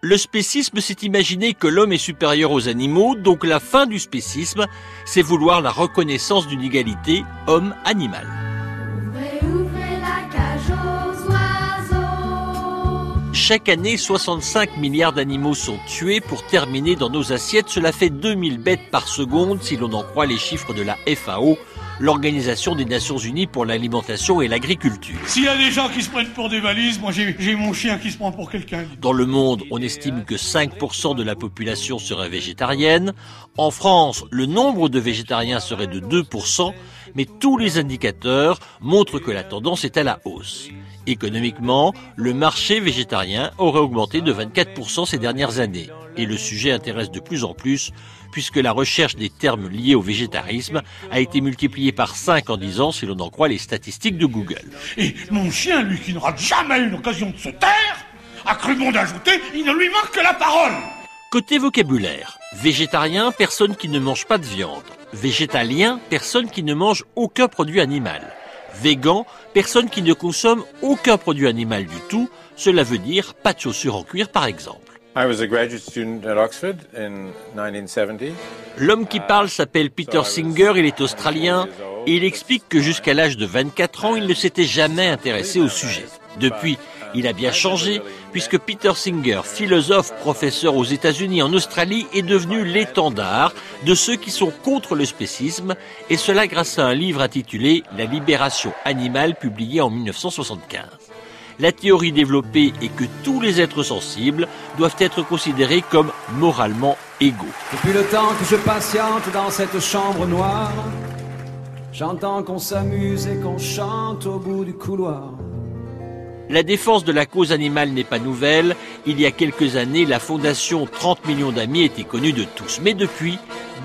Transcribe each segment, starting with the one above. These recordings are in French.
Le spécisme, c'est imaginer que l'homme est supérieur aux animaux, donc la fin du spécisme, c'est vouloir la reconnaissance d'une égalité homme-animal. Chaque année, 65 milliards d'animaux sont tués pour terminer dans nos assiettes. Cela fait 2000 bêtes par seconde si l'on en croit les chiffres de la FAO, l'Organisation des Nations Unies pour l'alimentation et l'agriculture. S'il y a des gens qui se prennent pour des valises, moi j'ai mon chien qui se prend pour quelqu'un. Dans le monde, on estime que 5% de la population serait végétarienne. En France, le nombre de végétariens serait de 2%, mais tous les indicateurs montrent que la tendance est à la hausse. Économiquement, le marché végétarien aurait augmenté de 24% ces dernières années. Et le sujet intéresse de plus en plus, puisque la recherche des termes liés au végétarisme a été multipliée par 5 en 10 ans, si l'on en croit les statistiques de Google. Et mon chien, lui, qui n'aura jamais eu l'occasion de se taire, a cru bon d'ajouter, il ne lui manque que la parole. Côté vocabulaire, végétarien, personne qui ne mange pas de viande. Végétalien, personne qui ne mange aucun produit animal. Végan, personne qui ne consomme aucun produit animal du tout, cela veut dire pas de chaussures en cuir par exemple. L'homme qui parle s'appelle Peter Singer, il est australien et il explique que jusqu'à l'âge de 24 ans, il ne s'était jamais intéressé au sujet. Depuis, il a bien changé puisque Peter Singer, philosophe, professeur aux États-Unis, en Australie, est devenu l'étendard de ceux qui sont contre le spécisme, et cela grâce à un livre intitulé La libération animale publié en 1975. La théorie développée est que tous les êtres sensibles doivent être considérés comme moralement égaux. Depuis le temps que je patiente dans cette chambre noire, j'entends qu'on s'amuse et qu'on chante au bout du couloir. La défense de la cause animale n'est pas nouvelle. Il y a quelques années, la fondation 30 millions d'amis était connue de tous. Mais depuis,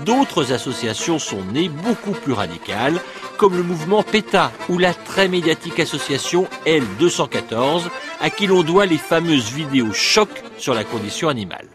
d'autres associations sont nées beaucoup plus radicales, comme le mouvement PETA ou la très médiatique association L214, à qui l'on doit les fameuses vidéos choc sur la condition animale.